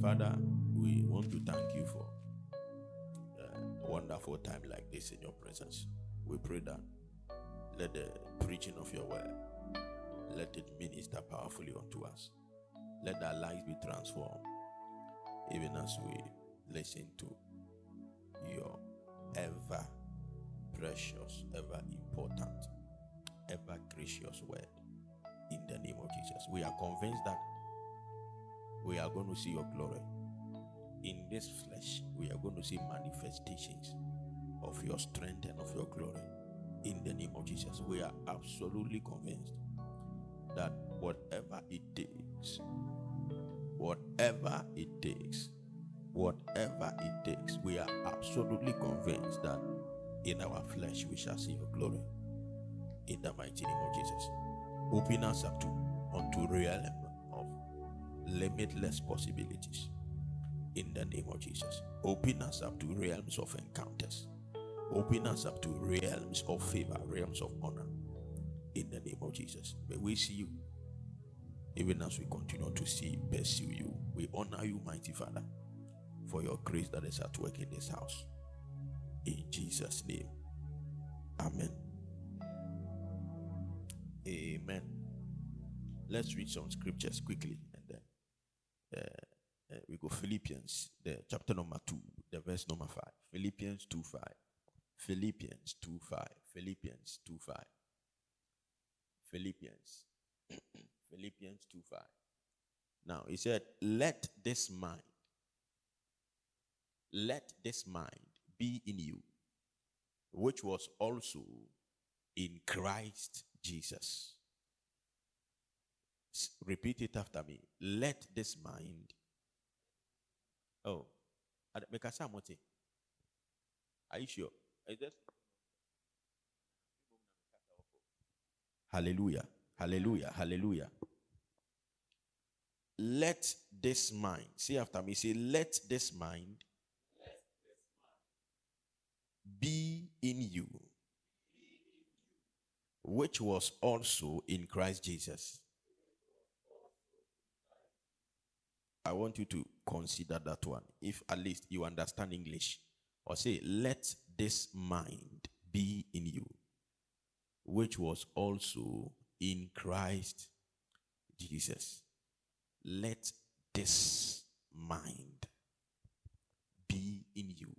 Father, we want to thank you for uh, a wonderful time like this in your presence. We pray that let the preaching of your word let it minister powerfully unto us. Let our lives be transformed, even as we listen to your ever precious, ever important, ever gracious word in the name of Jesus. We are convinced that we are going to see your glory. In this flesh, we are going to see manifestations of your strength and of your glory in the name of Jesus. We are absolutely convinced that whatever it takes, whatever it takes, whatever it takes, we are absolutely convinced that in our flesh we shall see your glory in the mighty name of Jesus. Open us up to unto realm of limitless possibilities in the name of Jesus. Open us up to realms of encounters. Open us up to realms of favor, realms of honor in the name of Jesus. May we see you even as we continue to see, pursue you. We honor you, mighty Father, for your grace that is at work in this house. In Jesus' name. Amen. Amen. Let's read some scriptures quickly and then uh, uh, we go Philippians, the chapter number 2, the verse number 5. Philippians 2 5. Philippians 2 5. Philippians 2 5. Philippians. Philippians 2 5. Now, he said, Let this mind, let this mind be in you, which was also in Christ Jesus. Repeat it after me. Let this mind. Oh, ad- make a. Are you sure? Is that? Hallelujah. Hallelujah. Hallelujah. Let this mind, see after me, say, let this mind be in you, which was also in Christ Jesus. I want you to consider that one. If at least you understand English, or say, let this mind be in you, which was also in Christ Jesus. Let this mind be in you,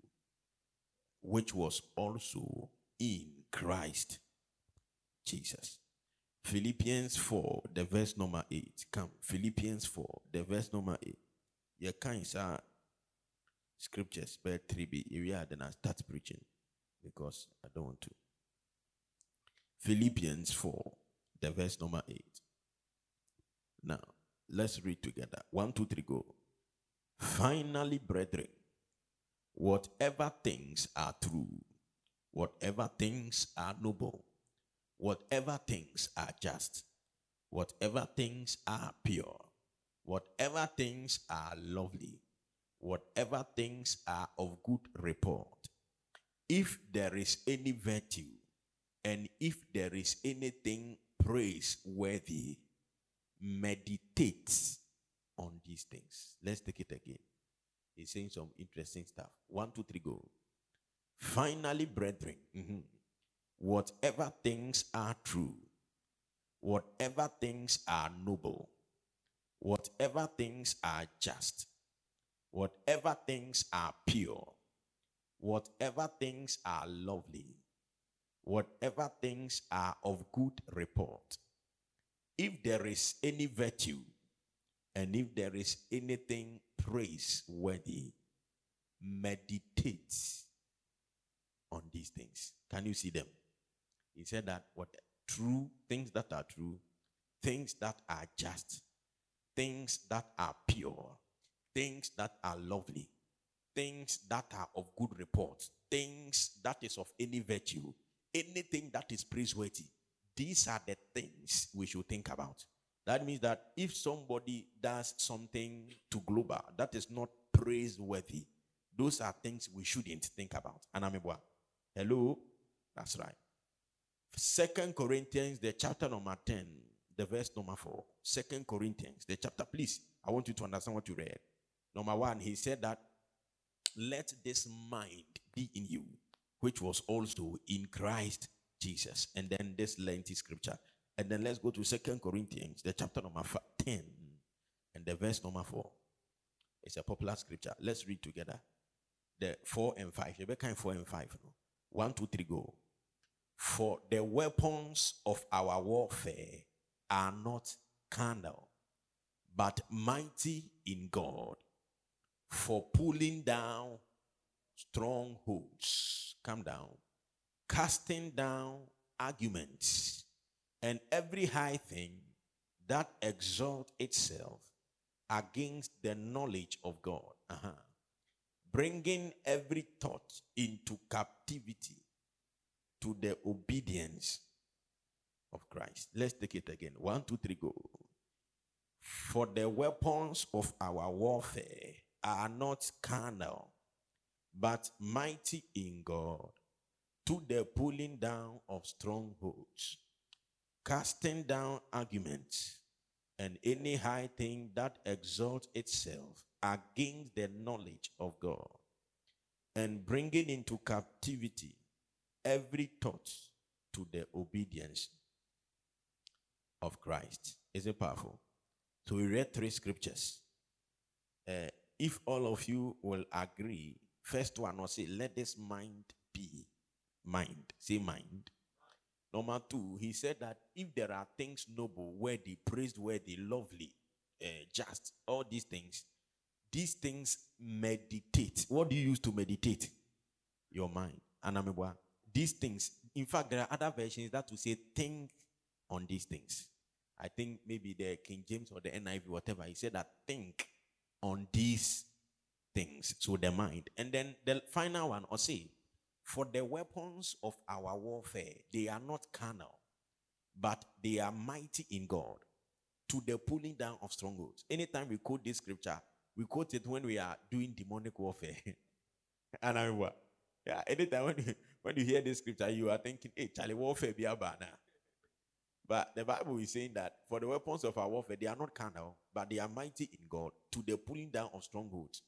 which was also in Christ Jesus. Philippians 4, the verse number 8. Come, Philippians 4, the verse number 8. You can say scriptures, but 3b. If are, then I start preaching because I don't want to. Philippians 4, the verse number 8. Now, let's read together. One, two, three, go. Finally, brethren, whatever things are true, whatever things are noble, whatever things are just, whatever things are pure, whatever things are lovely, whatever things are of good report, if there is any virtue, and if there is anything praiseworthy, meditate on these things. Let's take it again. He's saying some interesting stuff. One, two, three, go. Finally, brethren, mhm, whatever things are true, whatever things are noble, whatever things are just, whatever things are pure, whatever things are lovely, whatever things are of good report, if there is any virtue and if there is anything praiseworthy, meditate on these things. Can you see them? He said that what true things that are true, things that are just, things that are pure, things that are lovely, things that are of good report, things that is of any virtue, anything that is praiseworthy. These are the things we should think about. That means that if somebody does something to global that is not praiseworthy, those are things we shouldn't think about. Anamibwa. Hello? That's right. Second Corinthians, the chapter number 10, the verse number 4. Second Corinthians, the chapter. Please, I want you to understand what you read. Number one, he said that let this mind be in you, which was also in Christ Jesus. And then this lengthy scripture. And then let's go to Second Corinthians, the chapter number 10 and the verse number 4. It's a popular scripture. Let's read together. The 4 and 5. You kind 4 and 5. No? 1, 2, 3, go. For the weapons of our warfare are not carnal, but mighty in God for pulling down strongholds. Come down. Casting down arguments and every high thing that exalts itself against the knowledge of God. Uh-huh. Bringing every thought into captivity to the obedience of Christ. Let's take it again. One, two, three, go. For the weapons of our warfare are not carnal, but mighty in God to the pulling down of strongholds, casting down arguments and any high thing that exalts itself against the knowledge of God, and bringing into captivity every thought to the obedience of Christ. Is it powerful? So we read three scriptures. Uh, if all of you will agree, first one will say, let this mind be. Mind. Say mind. Number two, he said that if there are things noble, worthy, praiseworthy, lovely, uh, just, all these things, these things meditate. What do you use to meditate? Your mind. I'm these things. In fact, there are other versions that will say think on these things. I think maybe the King James or the NIV, whatever, he said that think on these things. So the mind. And then the final one, or say, for the weapons of our warfare, they are not carnal, but they are mighty in God to the pulling down of strongholds. Anytime we quote this scripture, we quote it when we are doing demonic warfare. and I mean, yeah, anytime when you, when you hear this scripture, you are thinking, hey, Charlie, warfare be a banner. But the Bible is saying that for the weapons of our warfare, they are not carnal, but they are mighty in God to the pulling down of strongholds.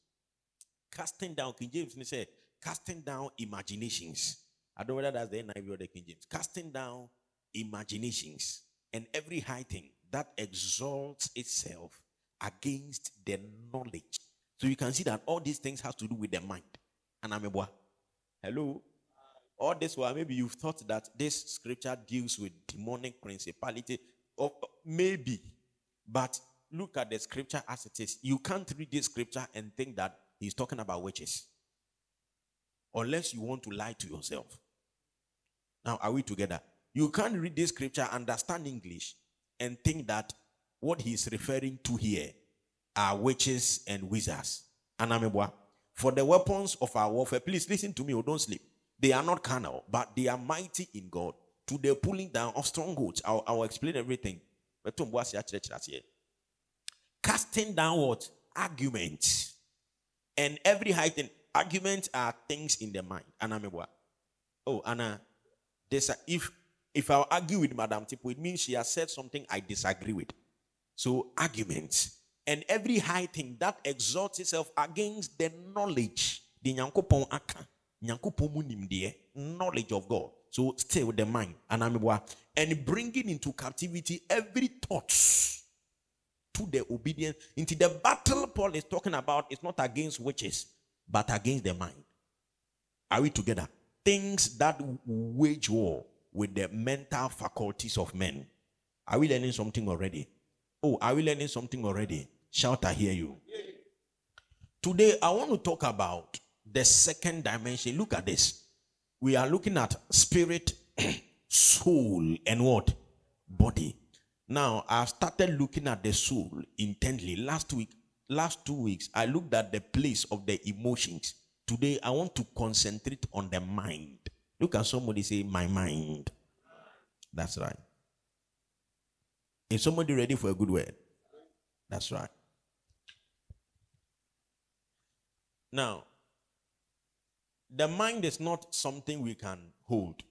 Casting down, King James said, casting down imaginations. I don't know whether that's the NIV or the King James. Casting down imaginations and every high thing that exalts itself against the knowledge. So you can see that all these things have to do with the mind. And I'm a Hello? all this while, maybe you've thought that this scripture deals with demonic principality, or maybe, but look at the scripture as it is. You can't read this scripture and think that he's talking about witches, unless you want to lie to yourself. Now, are we together? You can't read this scripture, understand English, and think that what he's referring to here are witches and wizards. Anamebwa. For the weapons of our warfare, please listen to me or don't sleep. They are not carnal, but they are mighty in God to the pulling down of strongholds. I'll, I'll explain everything. Casting down what? Arguments. And every heightened arguments are things in the mind. Anna Oh, Anna, this, if if I argue with Madame Tipo, it means she has said something I disagree with. So arguments and every high thing that exalts itself against the knowledge, the nyankopon aka, knowledge of God. So stay with the mind. I'm and bringing into captivity every thought to the obedience. Into the battle Paul is talking about is not against witches, but against the mind. Are we together? Things that wage war with the mental faculties of men. Are we learning something already? Oh, are we learning something already? Shout, I hear you. Today, I want to talk about the second dimension. Look at this. We are looking at spirit, soul, and what? Body. Now, I've started looking at the soul intently. Last week, last two weeks, I looked at the place of the emotions. Today, I want to concentrate on the mind. Look at somebody say, My mind. That's right. Is somebody ready for a good word? That's right. Now, the mind is not something we can hold.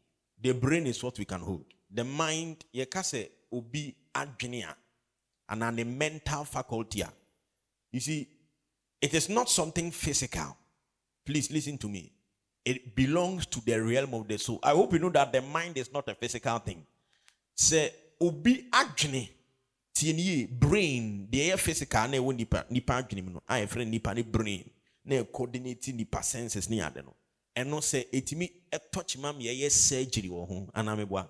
The brain is what we can hold. The mind, ye kase obi adwenia, and an mental faculty. You see, It is not something physical. Please listen to me. It belongs to the realm of the soul. I hope you know that the mind is not a physical thing. Say, obi adwene tie brain deɛ ɛyɛ physical na ɛwɔ nipa nipa adwene mu no a yɛfrɛ nipa ne brain na coordinate nipa senses ne ade no. Ɛno sɛ ɛtumi ɛtɔ kyima ma surgery wɔ ho anameboa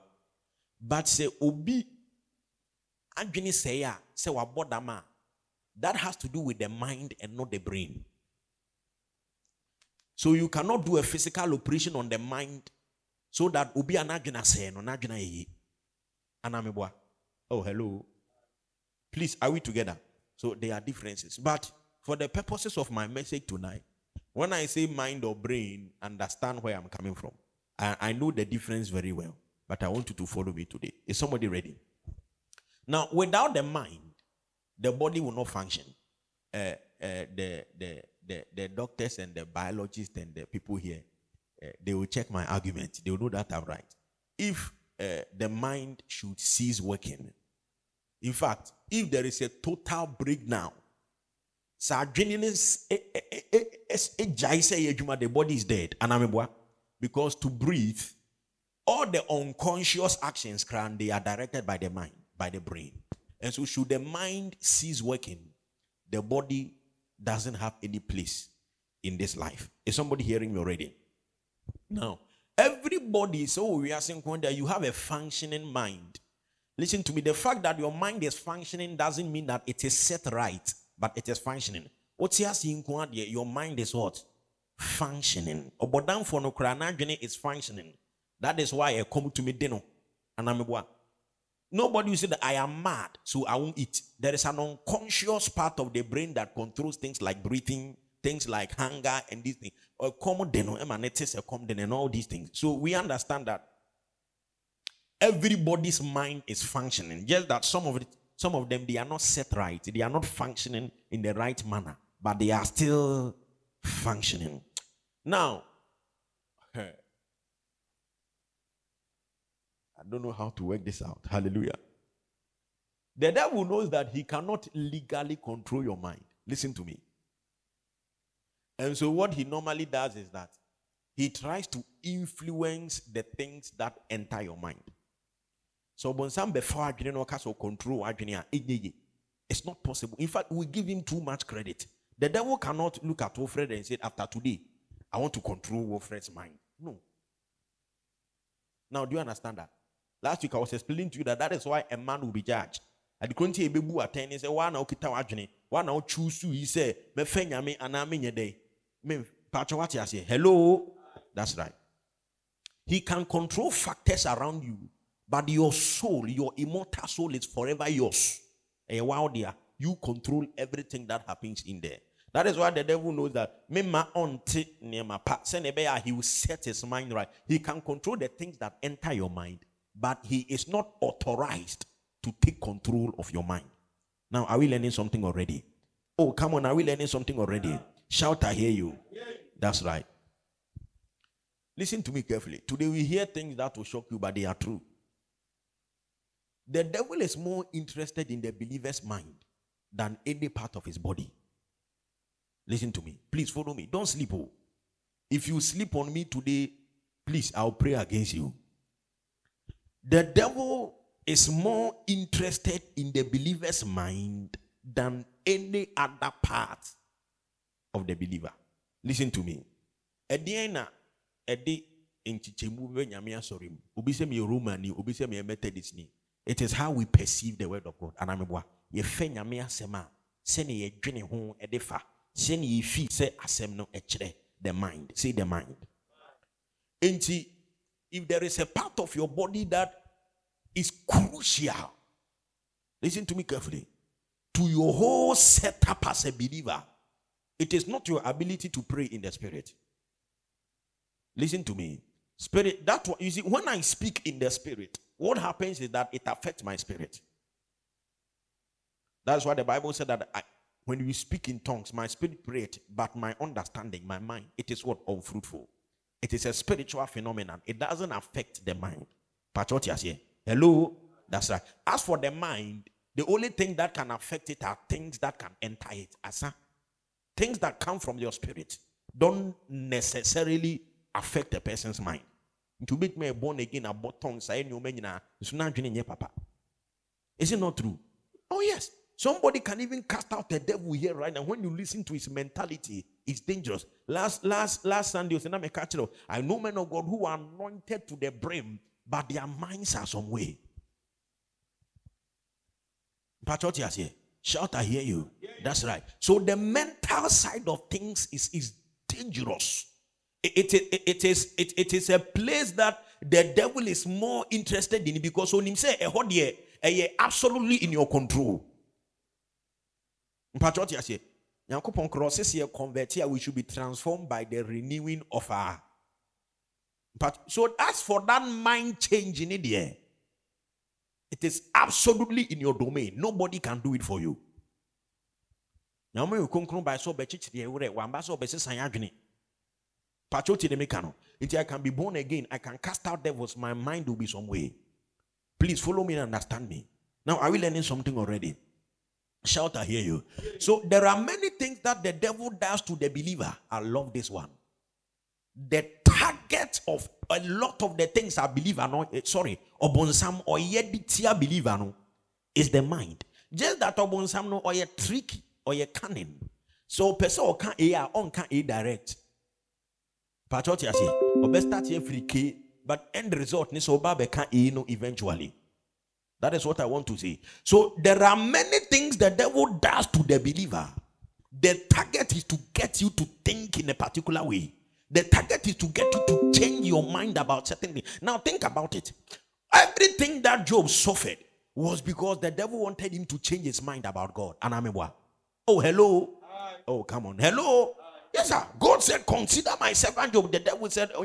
but sɛ obi adwene sɛe a sɛ wabɔ dam a that has to do with the mind and not the brain. So you cannot do a physical operation on the mind so that obi anadwene asɛe no n'adwene ayɛ anameboa oh hello please are we together so there are differences but for the purposes of my message tonight when i say mind or brain understand where i'm coming from i, I know the difference very well but I want you to follow me today. Is somebody ready? Now, without the mind, the body will not function. Uh, uh, the, the, the, the doctors and the biologists and the people here, uh, they will check my argument. They will know that I'm right. If uh, the mind should cease working, in fact, if there is a total breakdown, the body is dead. Because to breathe, all the unconscious actions they are directed by the mind by the brain. And so should the mind cease working the body doesn't have any place in this life. Is somebody hearing me already? Now everybody so we are saying that you have a functioning mind. Listen to me the fact that your mind is functioning doesn't mean that it is set right but it is functioning. What's your mind is what? Functioning. Obodan for no is functioning. That is why I come to me dinner. And I'm a Nobody will say that I am mad, so I won't eat. There is an unconscious part of the brain that controls things like breathing, things like hunger, and these things. Or common and all these things. So we understand that everybody's mind is functioning. Just that some of it, some of them they are not set right, they are not functioning in the right manner, but they are still functioning. Now, I don't know how to work this out. Hallelujah. The devil knows that he cannot legally control your mind. Listen to me. And so, what he normally does is that he tries to influence the things that enter your mind. So, bonsam before adwene so control adwene it's not possible. In fact, we give him too much credit. The devil cannot look at Wilfred and say, after today, I want to control Wilfred's mind. No. Now, do you understand that? Last week I was explaining to you that that is why a man will be judged. Ade kuro nti ebebu atɛn ne sɛ wa na okita wadwene wa na choose yi sɛ mɛfɛ nyame anaa menyɛ dɛ me patro wate aseɛ hello? That's right. He can control factors around you but your soul your immortal soul is forever yours. Ɛyɛ wa ɔdia you control everything that happens in there. That is why the devil knows that he will set his mind right. He can control the things that enter your mind but he is not authorized to take control of your mind. Now, are we learning something already? Oh, come on, are we learning something already? Shout, I hear you. That's right. Listen to me carefully. Today we hear things that will shock you, but they are true. The devil is more interested in the believer's mind than any part of his body. Listen to me. Please follow me. Don't sleep. Oh. If you sleep on me today, please, I'll pray against you. The devil is more interested in the believer's mind than any other part of the believer. Listen to me. Ediana, edi nchichemu be nyame asori mu. Obi Roman ni, obi se me Methodist. It is how we perceive the word of God. Anameboa. Ye fe nyame asem a se ne ye dwene ho ede fa. Se ne ye fi se asem no echre the mind. Say the mind. Enti if there is a part of your body that is crucial, listen to me carefully, to your whole setup as a believer, it is not your ability to pray in the spirit. Listen to me. Spirit, that what you see, when I speak in the spirit, what happens is that it affects my spirit. That's why the Bible said that I, when we speak in tongues, my spirit prayed, but my understanding, my mind, it is what unfruitful. It is a spiritual phenomenon. It doesn't affect the mind. Pachotias here. Hello? That's right. As for the mind, the only thing that can affect it are things that can enter it. Asa. Things that come from your spirit don't necessarily affect a person's mind. To make me born again, a bottom say no man papa. Is it not true? Oh, yes. Somebody can even cast out the devil here right now. When you listen to his mentality, it's dangerous. Last last last Sunday, I know men of God who are anointed to the brim, but their minds are some way. here. Shout, I hear you. That's right. So the mental side of things is, is dangerous. It, it, it, is, it, it is a place that the devil is more interested in because when him say eh, eh, a absolutely in your control. Nyankopon crosses here convert here we should be transformed by the renewing of our but so as for that mind change in it it is absolutely in your domain. Nobody can do it for you. Na ɔmo yɛ by so bɛkyekyere ɛwurɛ wamba so bɛsesan adwene patro i can be born again. I can cast out devils. My mind will be some way. Please follow me and understand me. Now are we learning something already? Shout i hear you. So there are many things that the devil does to the believer. I love this one. The target of a lot of the things I believe are not eh, sorry, obonsam or yeditia believer no is the mind. Just that obonsam no or tricky or ye cunning. So person can a on can a direct. Patrot ya say, or start here free but end result ni so babe can a no eventually. That is what I want to say. So there are many things the devil does to the believer. The target is to get you to think in a particular way. The target is to get you to change your mind about certain things. Now think about it. Everything that Job suffered was because the devil wanted him to change his mind about God. And I mean what? Oh, hello. Hi. Oh, come on. Hello. Hi. Yes, sir. God said, Consider my servant Job. The devil said, Oh,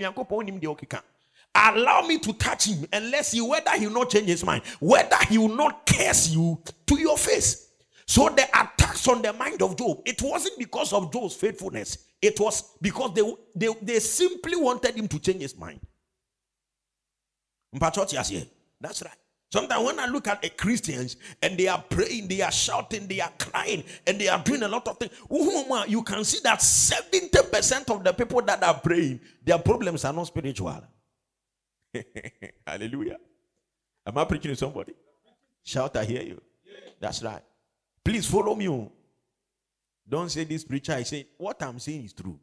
allow me to touch him unless he whether he will not change his mind, whether he will not curse you to your face. So the attacks on the mind of Job, it wasn't because of Job's faithfulness. It was because they, they, they simply wanted him to change his mind. That's right. Sometimes when I look at the Christians and they are praying, they are shouting, they are crying, and they are doing a lot of things, you can see that 70% of the people that are praying, their problems are not spiritual. Hallelujah. Am I preaching to somebody? Shout, I hear you. That's right. Please follow me. Don't say this preacher. I say what I'm saying is true.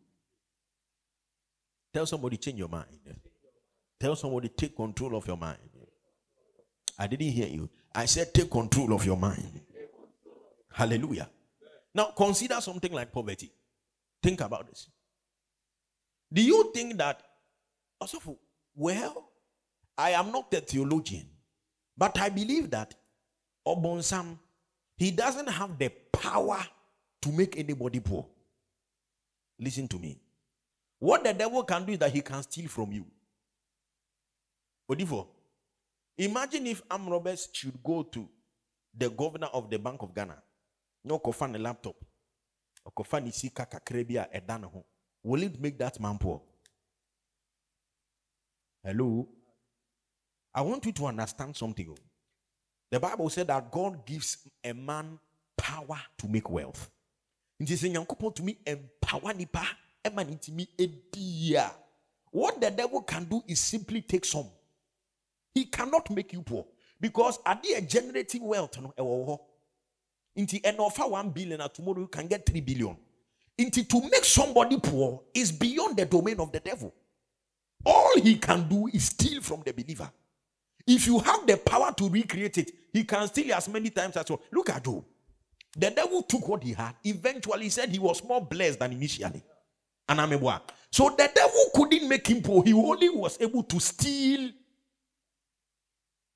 Tell somebody change your mind. Tell somebody take control of your mind. I didn't hear you. I said take control of your mind. Hallelujah. Now consider something like poverty. Think about this. Do you think that well, I am not a theologian, but I believe that Obonsam he doesn't have the power to make anybody poor. Listen to me. What the devil can do is that he can steal from you. Odifo, imagine if Am Roberts should go to the governor of the Bank of Ghana. No kofan a laptop. Or kofan isi kakakrebia edana Will it make that man poor? Hello? I want you to understand something. The Bible said that God gives a man power to make wealth. Nti sɛ nyankopɔn tumi empower nipa ɛma ne ntumi edi a what the devil can do is simply take some. He cannot make you poor because adeɛ generating wealth no ɛwɔ hɔ. Nti ɛna ɔfa one billion and tomorrow you can get three billion. Nti to make somebody poor is beyond the domain of the devil. All he can do is steal from the believer. If you have the power to recreate it, he can steal as many times as well. Look at Job. The devil took what he had. Eventually, he said he was more blessed than initially. And I'm a So the devil couldn't make him poor. He only was able to steal.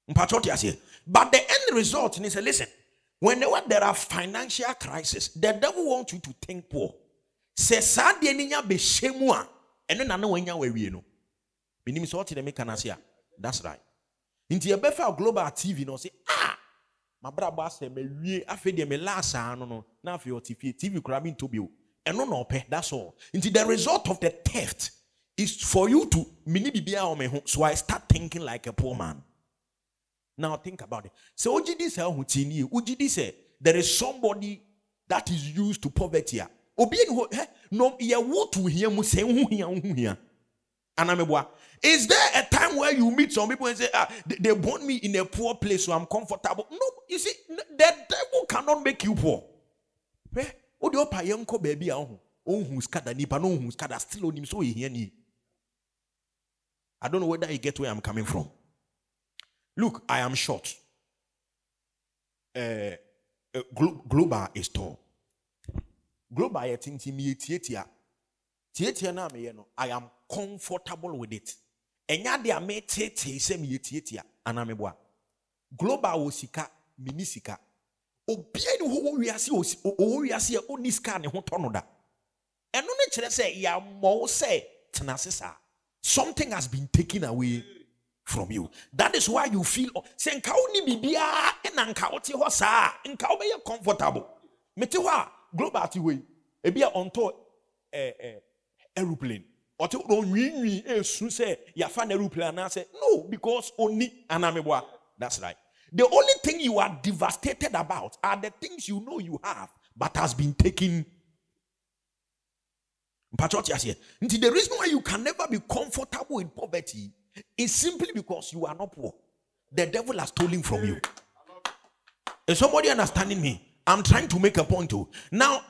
But the end result and he said, listen, whenever there are financial crises, the devil wants you to think poor. Say sad and then I know when you're no. That's right nti yɛbɛfa global tv na ɔsɛ ah mabrabɔ asɛ mawie afei deɛ me laasaa no no na afei ɔte fie. Tv koraa mi ntɔ bio. Ɛno na ɔpɛ that's all. Nti the result of the theft is for you to mini biribiara wɔ me ho. So i start thinking like a poor man. Now think about it. Sɛ wogye di sɛ ɔho tie nie wogye di sɛ there is somebody that is used to poverty a obi ni hɔ hɛ? No yɛwo to hia mu sɛ ho hia ho hia anameboa. Is there a time where you meet some people and say ah they, they born me in a poor place so i'm comfortable? No you see the devil cannot make you poor. Hwɛ o de ɔpa yɛn nkɔ baabi a ɔho ɔnhu skada nipa no ɔnhu skada still onim so ɔyɛ hia ni i don't know whether you get where i'm coming from. Look i am short. Uh, uh, glo- global is tall. Global yɛ tenten tietia no a meyɛ no i am comfortable with it. Ɛnyɛ ade a metetee sɛ meyɛ tietia anaa meboa global wɔ sika mini sika. Obia ne hɔ wiase ɔwɔ wiase a ɔnni sika ne ho tɔ no da. Ɛno ne kyerɛ sɛ yɛammɔ wo sɛ tena saa. Something has been taken away from you. That is why you feel sɛ nka wo ne biribiaa ɛna nka wote hɔ saa nka wobɛyɛ comfortable. Mete hɔ a global te hɔ yi ebi a ɔntɔ eh, eh, aeroplane. Ɔte hɔ ɔnwiinwii esu sɛ yafa no aeroplane anaasɛ no because ɔni anameboa. That's right. The only thing you are devastated about are the things you know you have but has been taken. Nti the reason why you can never be comfortable in poverty is simply because you are not poor. The devil has stolen from you. Is somebody understanding me? I'm trying to make a point too now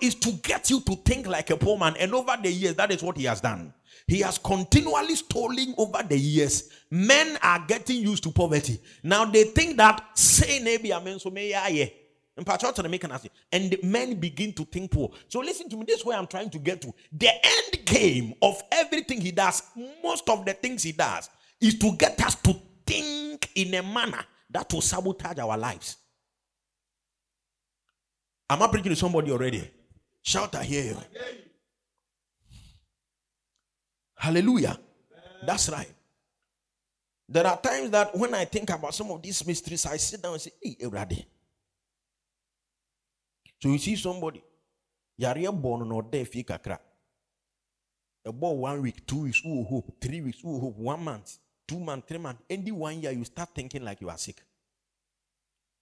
is to get you to think like a poor man and over the years that is what he has done he has continually stolen over the years men are getting used to poverty now they think that say maybe amen so may I. And men begin to think poor. So listen to me. This is where I'm trying to get to. The end game of everything he does, most of the things he does, is to get us to think in a manner that will sabotage our lives. Am I preaching to somebody already? Shout, I hear you. Hallelujah. That's right. There are times that when I think about some of these mysteries, I sit down and say, Hey, Ebrade. So you see somebody, yare born no de fi kakra. About one week, two weeks, ooh, hope, three weeks, ooh, hope, one month, two months, three months. Any one year, you start thinking like you are sick.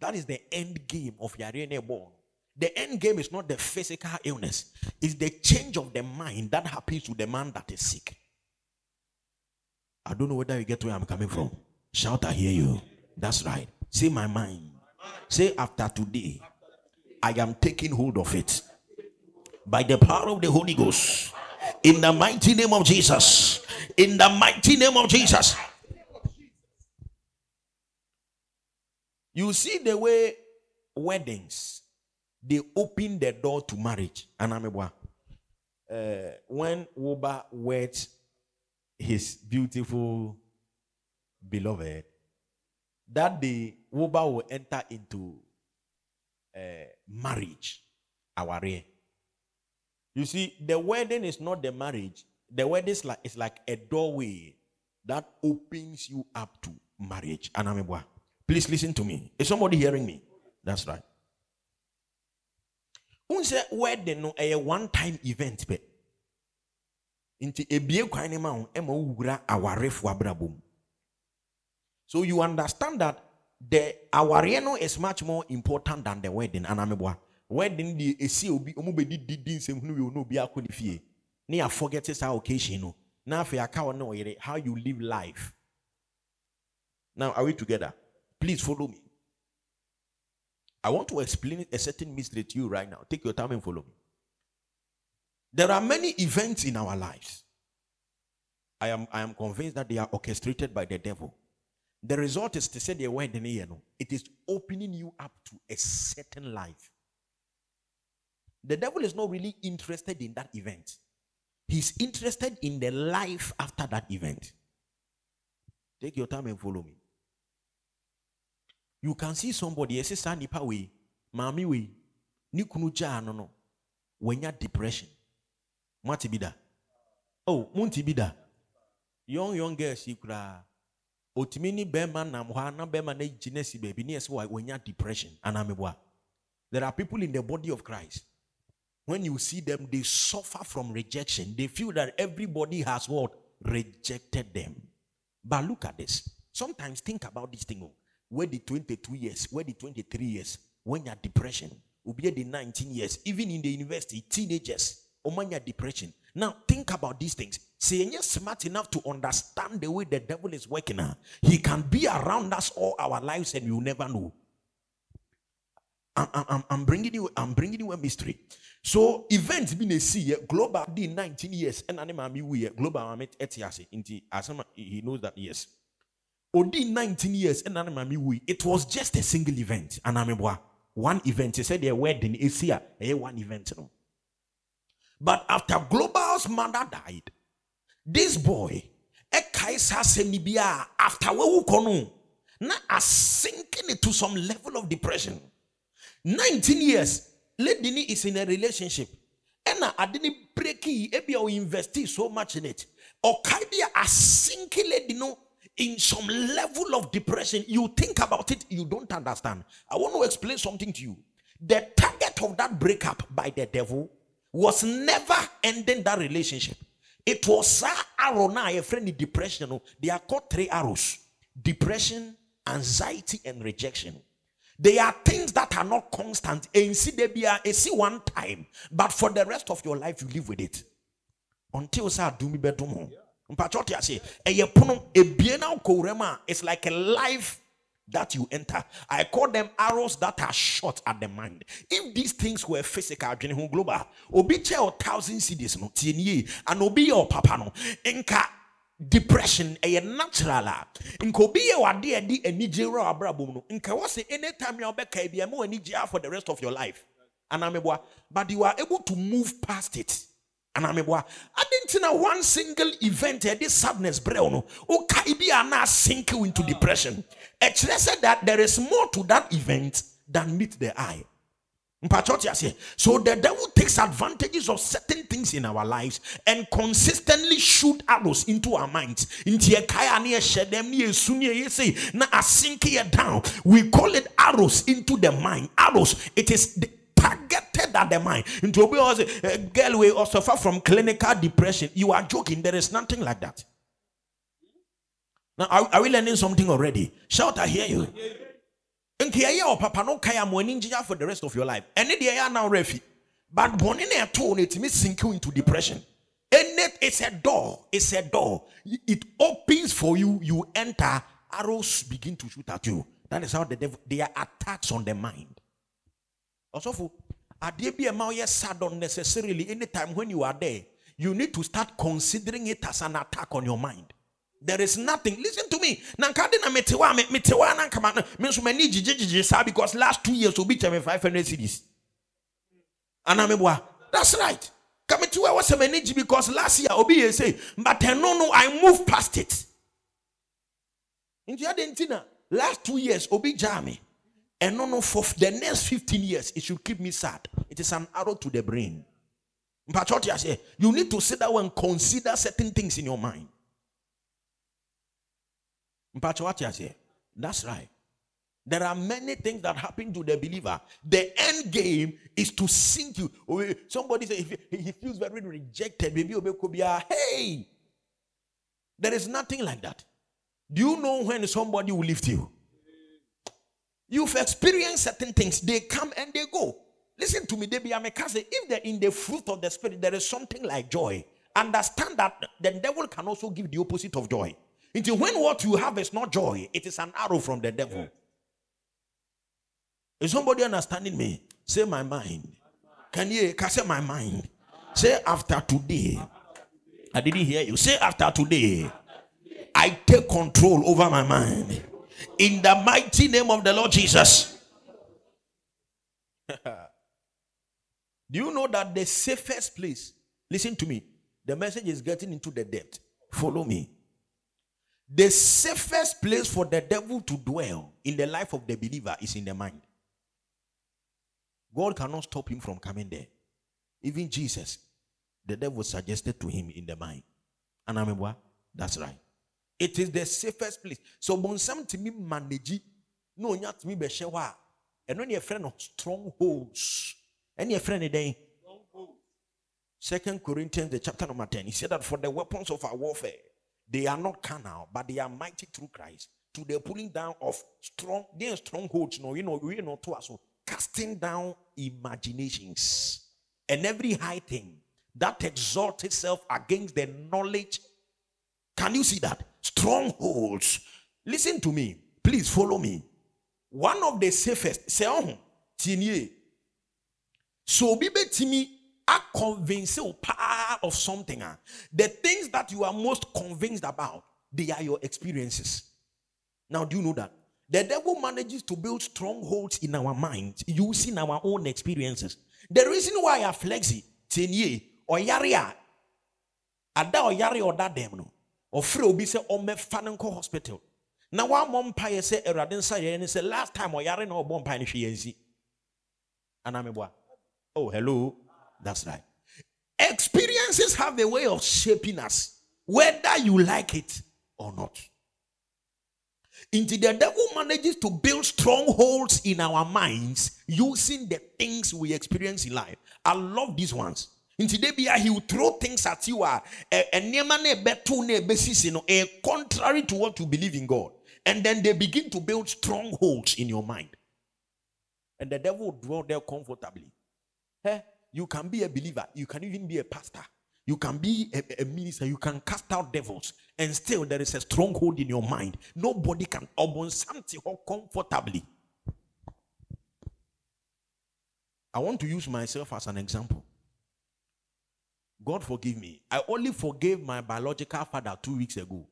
That is the end game of yare born. The end game is not the physical illness, it's the change of the mind that happens to the man that is sick. I don't know whether you get where I'm coming from. Shout, I hear you. That's right. Say, my mind. Say, after today, I am taking hold of it by the power of the Holy Ghost. In the mighty name of Jesus. In the mighty name of Jesus. You see the way weddings they open the door to marriage. I'm uh, when Woba wed his beautiful beloved, that day Woba will enter into uh, marriage. Our You see, the wedding is not the marriage. The wedding is like like a doorway that opens you up to marriage. Anamebwa. Please listen to me. Is somebody hearing me? That's right. Unse wedding no a one time event pe. Nti ebie kwan ne ma ho ema wura awarefo abrabom. So you understand that the aware no is much more important than the wedding anamebwa. Wedding di esi obi omo be di di hunu wi no obi akọ ne fie. Ne ya forget sa occasion no. Na afi aka oyere how you live life. Now are we together? Please follow me. I want to explain a certain mystery to you right now. Take your time and follow me. There are many events in our lives. I am, I am convinced that they are orchestrated by the devil. The result is to say the word in here, it is opening you up to a certain life. The devil is not really interested in that event. He's interested in the life after that event. Take your time and follow me. You can see somebody, yes, sa nipa we, mami we, ni kunu gyaa no no, wanya depression. Mwati bida. Oh, munti bida. Young young girls yi kura. Otimi ni bema nam hɔ na na gyina si baabi ne yɛ sɛ wanya depression anameboa. There are people in the body of Christ. When you see them, they suffer from rejection. They feel that everybody has what? Rejected them. But look at this. Sometimes think about this thing. oh. Where the 22 years, where the 23 years, when you're depression, Obi the 19 years, even in the university, teenagers, omanya depression. Now think about these things. Say you're smart enough to understand the way the devil is working. Now. He can be around us all our lives and you'll never know. I'm, I'm, I'm bringing you I'm bringing you a mystery. So events been a see global d 19 years and anima we global he knows that yes. Odi 19 years and anima we it was just a single event and I'm one event. He said their wedding is here. one event. No? But after Global's mother died, this boy, after we now sinking into some level of depression. 19 years, lady is in a relationship. And I didn't break it, maybe I invest so much in it. Or Kaidia a sinking lady no in some level of depression. You think about it, you don't understand. I want to explain something to you. The target of that breakup by the devil was never ending that relationship. It was a arrow now, a friend in depression. Oh, they are called three arrows depression, anxiety, and rejection. They are things that are not constant. And see, they be uh, a see one time, but for the rest of your life, you live with it until say do me better mpatwa say ɛyɛ pono ebien na okowura it's like a life that you enter. I call them arrows that are shot at the mind. If these things were physical adwene ho global obi kyɛ o thousand cedis no tie nie and obi yɛ papa no. Nka depression ɛyɛ natural a nka obi yɛ wade ɛde anigye wura abrabom no nka wɔsi anytime yɛ ɔbɛka ebi ɛmo anigye for the rest of your life. Anamibua but you are able to move past it and I'm a didn't know one single event this sadness brɛ no wokae bi a na sink you into depression ɛkyerɛ said that there is more to that event than meet the eye so the devil takes advantages of certain things in our lives and consistently shoot arrows into our minds. Na. We call it arrows into the mind. Arrows. It is the targeted at the mind. Into be also a girl will also suffer from clinical depression. You are joking. There is nothing like that. Now, are, are we learning something already? Shout, I hear you. Nkia or oh, papa no kaya mo ani for the rest of your life. Any day ya now refi. But born na to it me sink you into depression. And it, it's a door. It's a door. It opens for you. You enter. Arrows begin to shoot at you. That is how the devil. They are attacks on the mind. Also, adeɛ bi ɛma ɔyɛ sad unnecessarily anytime when you are there you need to start considering it as an attack on your mind. There is nothing listen to me na nka na metewa metewa na nkama me nso m'ani gyigye saa because last two years obi kyɛ me five hundred cedis ana that's right. Ka metewa wɔ sɛ m'ani gye because last year obi say but ɛno no i move past it. Nti ade last two years obi me and no, no, for the next 15 years, it should keep me sad. It is an arrow to the brain. But what You need to sit down and consider certain things in your mind. But what I say, That's right. There are many things that happen to the believer. The end game is to sink you. Oh, somebody say he feels very rejected. Maybe hey, there is nothing like that. Do you know when somebody will lift you? You've experienced certain things, they come and they go. Listen to me, they be a say if they're in the fruit of the spirit, there is something like joy. Understand that the devil can also give the opposite of joy. Until when what you have is not joy, it is an arrow from the devil. Is somebody understanding me? Say my mind. Can you can say my mind? Say after today. I didn't hear you. Say after today. I take control over my mind in the mighty name of the Lord Jesus. Do you know that the safest place? Listen to me. The message is getting into the depth. Follow me. The safest place for the devil to dwell in the life of the believer is in the mind. God cannot stop him from coming there. Even Jesus, the devil suggested to him in the mind. And I remember, that's right. It is the safest place. So bonsam to me manage no nya to me be hye wa. Eno ne friend of strongholds. Any friend then Second Corinthians the chapter number 10. He said that for the weapons of our warfare, they are not carnal, but they are mighty through Christ to the pulling down of strong, are strongholds. No, you know, we know to us. casting down imaginations and every high thing that exalts itself against the knowledge. Can you see that? Strongholds. Listen to me. Please follow me. One of the safest, say, oh, so be me are convinced of something. Ah. The things that you are most convinced about, they are your experiences. Now, do you know that? The devil manages to build strongholds in our minds using our own experiences. The reason why I flexi, tenye, or yaria, ada or yari or that dem no, free obi say o me fanenko hospital. Now one mom pie say eradin sa ye say last time no bon pie ni hwe And I'm a Oh, hello. That's right. Experiences have a way of shaping us, whether you like it or not. Into the devil manages to build strongholds in our minds using the things we experience in life. I love these ones. The be he will throw things at you ah, are and eh, contrary to what you believe in God. And then they begin to build strongholds in your mind. And the devil will dwell there comfortably. Hey, you can be a believer, you can even be a pastor, you can be a, a, minister, you can cast out devils, and still there is a stronghold in your mind. Nobody can open something comfortably. I want to use myself as an example. God forgive me. I only forgave my biological father two weeks ago.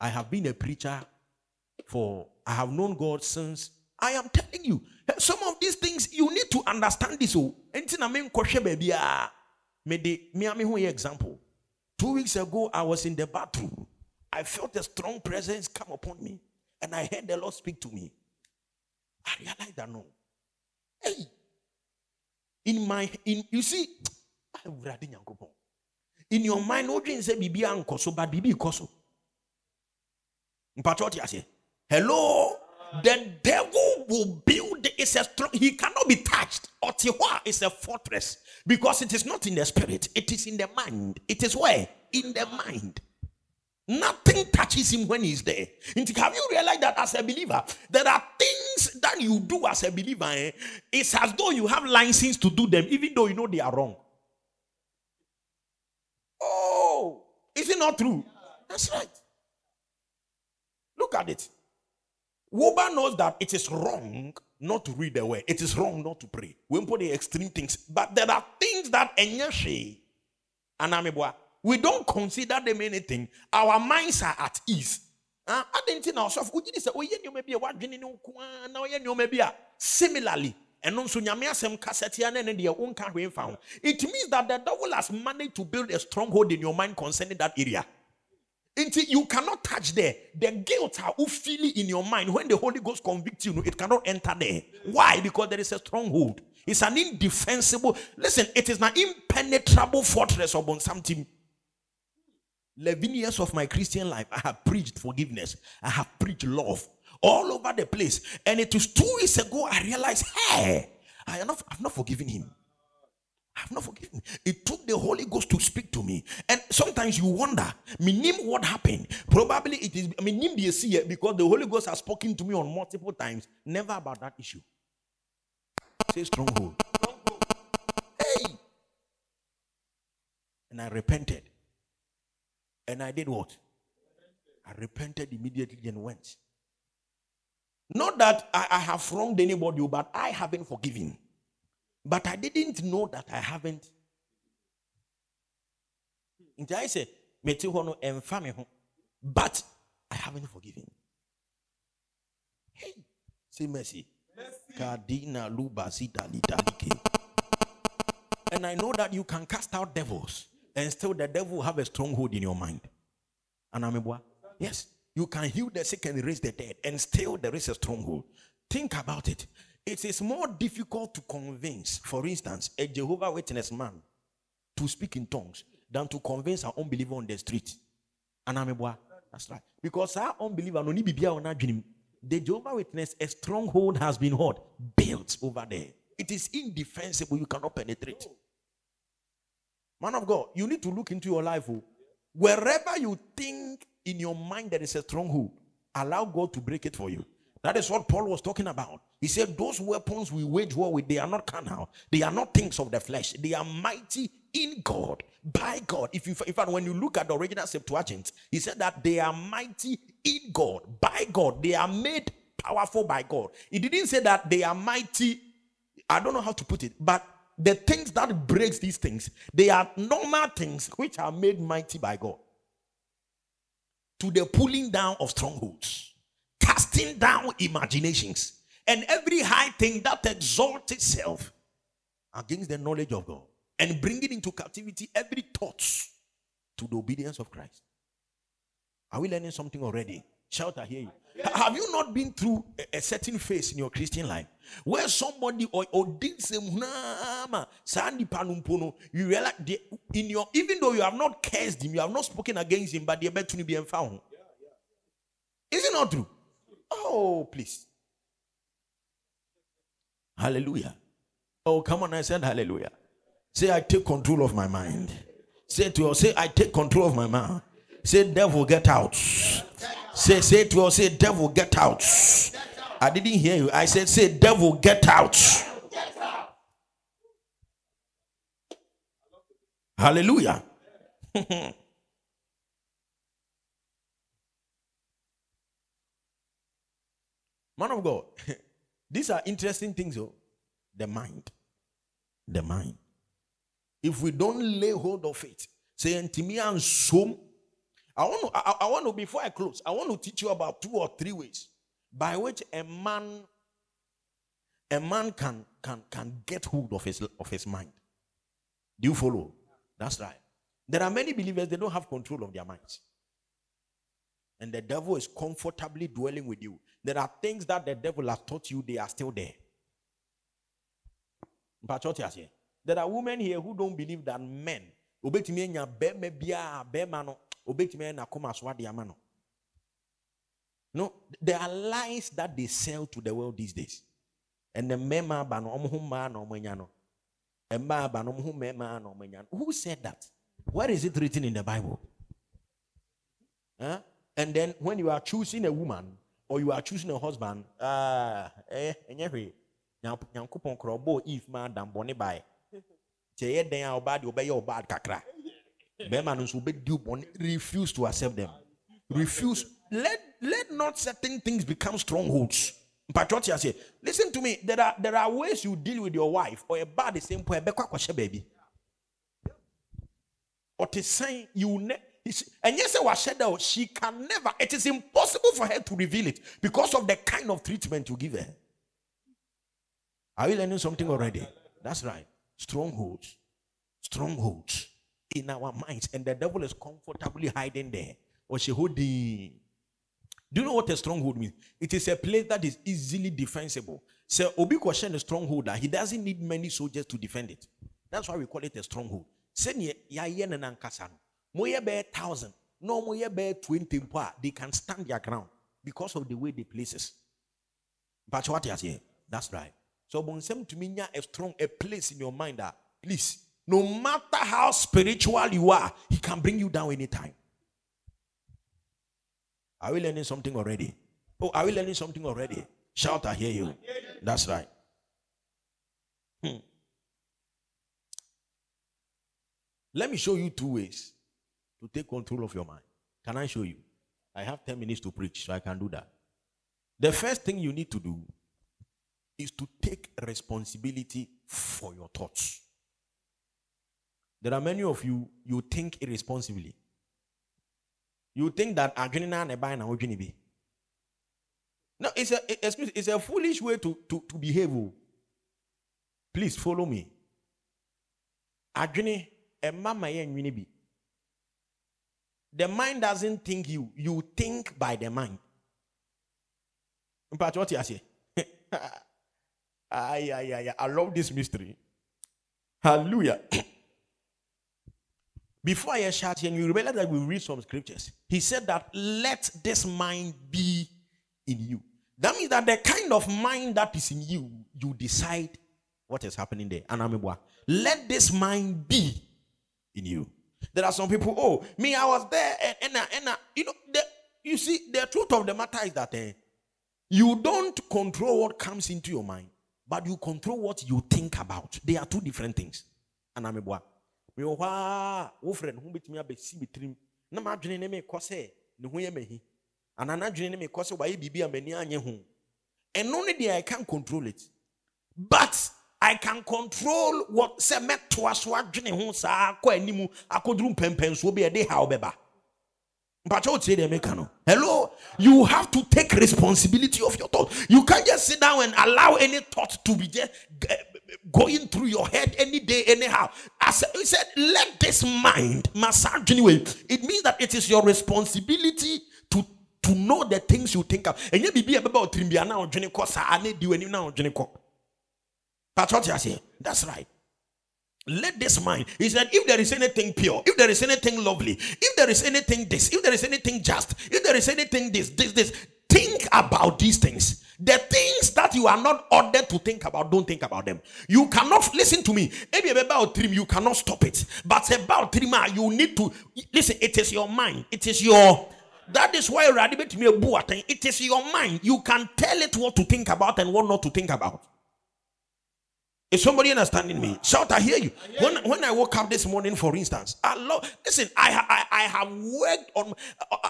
I have been a preacher for, I have known God since I am telling you, some of these things you need to understand this. Oh, anything I mean, baby, me de me am example. Two weeks ago, I was in the bathroom. I felt a strong presence come upon me, and I heard the Lord speak to me. I realized that no, hey, in my in you see, in your mind, no dream say bibi ankoso, but bibi koso. Mpatroti ase. Hello? The devil will build it's a strong he cannot be touched. Otiwa is a fortress. Because it is not in the spirit it is in the mind. It is where? In the mind. Nothing touches him when he's there. Have you realized that as a believer there are things that you do as a believer eh? it's as though you have license to do them even though you know they are wrong oh is it not true that's right look at it Woba knows that it is wrong not to read the word. It is wrong not to pray. We put the extreme things, but there are things that enyeshe anamebwa. We don't consider them anything. Our minds are at ease. Ah, I didn't know so would you say, Oh, you may be a what now you may be a similarly. And also, Nyamiasem Kassetia and their own can't found. It means that the devil has managed to build a stronghold in your mind concerning that area. Until you cannot touch there. The guilt are feel it in your mind when the Holy Ghost convicts you, it cannot enter there. Why? Because there is a stronghold. It's an indefensible. Listen, it is an impenetrable fortress upon something. 11 years of my Christian life, I have preached forgiveness. I have preached love all over the place. And it was two weeks ago I realized, hey, I have not, I've not forgiven him. I have not forgiven. It took the Holy Ghost to speak to me. And sometimes you wonder, me name what happened. Probably it is minim the see because the Holy Ghost has spoken to me on multiple times, never about that issue. Say stronghold. Hey. And I repented. And I did what? I repented immediately and went. Not that I, I have wronged anybody, oh, but I haven't forgiven. But I didn't know that I haven't. Nti I meti hɔ no ɛmfa me ho, but I haven't forgiven. Hey, say mercy. Kadina dali And I know that you can cast out devils, and still the devil have a stronghold in your mind. And I'm a Yes, you can heal the sick and raise the dead, and still there is a stronghold. Think about it. It is more difficult to convince, for instance, a Jehovah Witness man to speak in tongues than to convince an unbeliever on the street. And I'm a That's right. Because our unbeliever, no need the Jehovah Witness, a stronghold has been hot, built over there. It is indefensible. You cannot penetrate. Man of God, you need to look into your life. Oh. Wherever you think in your mind there is a stronghold, allow God to break it for you. That is what Paul was talking about. He said, Those weapons we wage war with, they are not carnal. They are not things of the flesh. They are mighty in God, by God. If you, in fact, when you look at the original Septuagint, he said that they are mighty in God, by God. They are made powerful by God. He didn't say that they are mighty. I don't know how to put it, but the things that breaks these things, they are normal things which are made mighty by God. To the pulling down of strongholds, casting down imaginations, and every high thing that exalts itself against the knowledge of God, and bringing into captivity every thought to the obedience of Christ. Are we learning something already? Shout, I hear you. Have you not been through a, certain phase in your Christian life where somebody or, or did some you realize the, in your even though you have not cursed him, you have not spoken against him, but the bet to be found. Is it not true? Oh, please. Hallelujah. Oh, come on, I said hallelujah. Say, I take control of my mind. Say to us, say, I take control of my mind. Say, devil, get out. Say, say to us, say, devil, get out. I didn't hear you. I said, say, devil, get out. Hallelujah. Man of God, these are interesting things, oh. The mind. The mind. If we don't lay hold of it, say, Antimi and some I want to, I, I, want to, before I close, I want to teach you about two or three ways by which a man, a man can can can get hold of his of his mind. Do you follow? That's right. There are many believers they don't have control of their minds. And the devil is comfortably dwelling with you. There are things that the devil has taught you, they are still there. There are women here who don't believe that men obetumi na kɔma so ade ama no. There are lies that they sell to the world these days. And the mmarima aba no ɔmo ho mmaa na ɔmo anya no. Mmaa aba no ɔmo ho na ɔmo anya who said that? Where is it written in the bible? Huh? and then when you are choosing a woman or you are choosing a husband ah eh ɛnyɛ hwee nyankopɔn korɔ ɔbɔ eve ma adam bɔne bae kyɛ dan a ɔbaa deɛ ɔbaa kakra refuse to accept them refuse let let not certain things become strongholds listen to me there are there are ways you deal with your wife or a bad the same point baby or to say you and yes, I she can never, it is impossible for her to reveal it because of the kind of treatment you give her. Are you learning something already? That's right. Strongholds. Strongholds in our minds, and the devil is comfortably hiding there. Or she holding. Do you know what a stronghold means? It is a place that is easily defensible. So Obi question a stronghold he doesn't need many soldiers to defend it. That's why we call it a stronghold. Send ya yen and ankasano. Moye bear thousand, no moye bear twenty they can stand their ground because of the way they places. But what you say? That's right. So when to me a strong a place in your mind that please no matter how spiritual you are, he can bring you down anytime. Are we learning something already? Oh, are we learning something already? Shout, I hear you. That's right. Hmm. Let me show you two ways to take control of your mind. Can I show you? I have 10 minutes to preach, so I can do that. The first thing you need to do is to take responsibility for your thoughts. There are many of you, you think irresponsibly. You think that Adrenina Nebina Ojinibi. No, it's a excuse, it's a foolish way to, to, to behave. Oh. Please follow me. Adreni mama bi. The mind doesn't think you, you think by the mind. But what you say? I love this mystery. Hallelujah. Before I shout here, you remember that we read some scriptures. He said that let this mind be in you. That means that the kind of mind that is in you, you decide what is happening there. And let this mind be in you. There are some people, oh, me, I was there, and, and, and you know, the, you see, the truth of the matter is that eh, You don't control what comes into your mind, but you control what you think about. They are two different things. And I'm a boy. Me wa wo friend ho betumi abesi bitrim na madwene ne me kɔ sɛ ne ho yɛ mahi ana n'adwene ne me kɔ sɛ wayɛ biribi a m'ani anyɛ ho? Ɛno ne deɛ I can't control it. But I can control what sɛ mɛtoa so adwene ho saa kɔ anim akɔduru mpɛmpɛnsoɔ bi ɛde ha ɔbɛba Hello, you have to take responsibility of your thoughts. You can't just sit down and allow any thought to be just eh, going through your head any day, anyhow. As he said, let this mind massage anyway. It means that it is your responsibility to to know the things you think of. And you be about Trimbiana or Jenico, need you any now. That's what you say. That's right. Let this mind. He said, if there is anything pure, if there is anything lovely, if there is anything this, if there is anything just, if there is anything this, this, this, think about these things. The things that you are not ordered to think about, don't think about them. You cannot listen to me. Maybe about dream, you cannot stop it. But about trim, ah, you need to listen. It is your mind. It is your that is why it is your mind. You can tell it what to think about and what not to think about. Is somebody understanding me? Shout, I hear you. When, when I woke up this morning, for instance, I love, listen, I, I, I have worked on,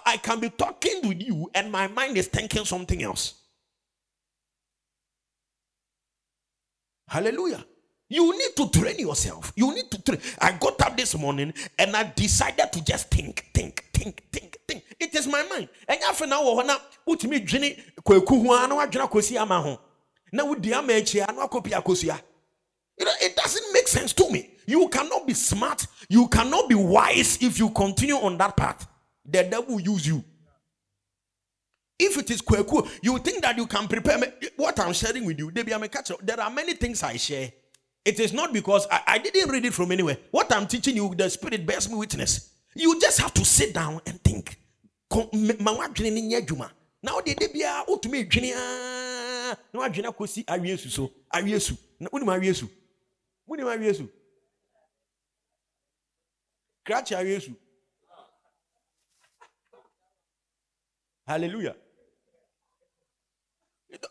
I can be talking with you and my mind is thinking something else. Hallelujah. You need to train yourself. You need to train. I got up this morning and I decided to just think, think, think, think, think. It is my mind. And after now, when I put me drinking, kweku huana wa dwena kosi ama ho. Na wudi ama echi anu akopi akosia. You know, it doesn't make sense to me. You cannot be smart, you cannot be wise if you continue on that path. The devil will use you. If it is kweku, you think that you can prepare me. What I'm sharing with you, there are many things I share. It is not because I, I didn't read it from anywhere. What I'm teaching you, the Spirit bears me witness. You just have to sit down and think. Now the day bia utumi dwene a na wadwene akosi awie su so awie su na unim awie su wonim awie hallelujah.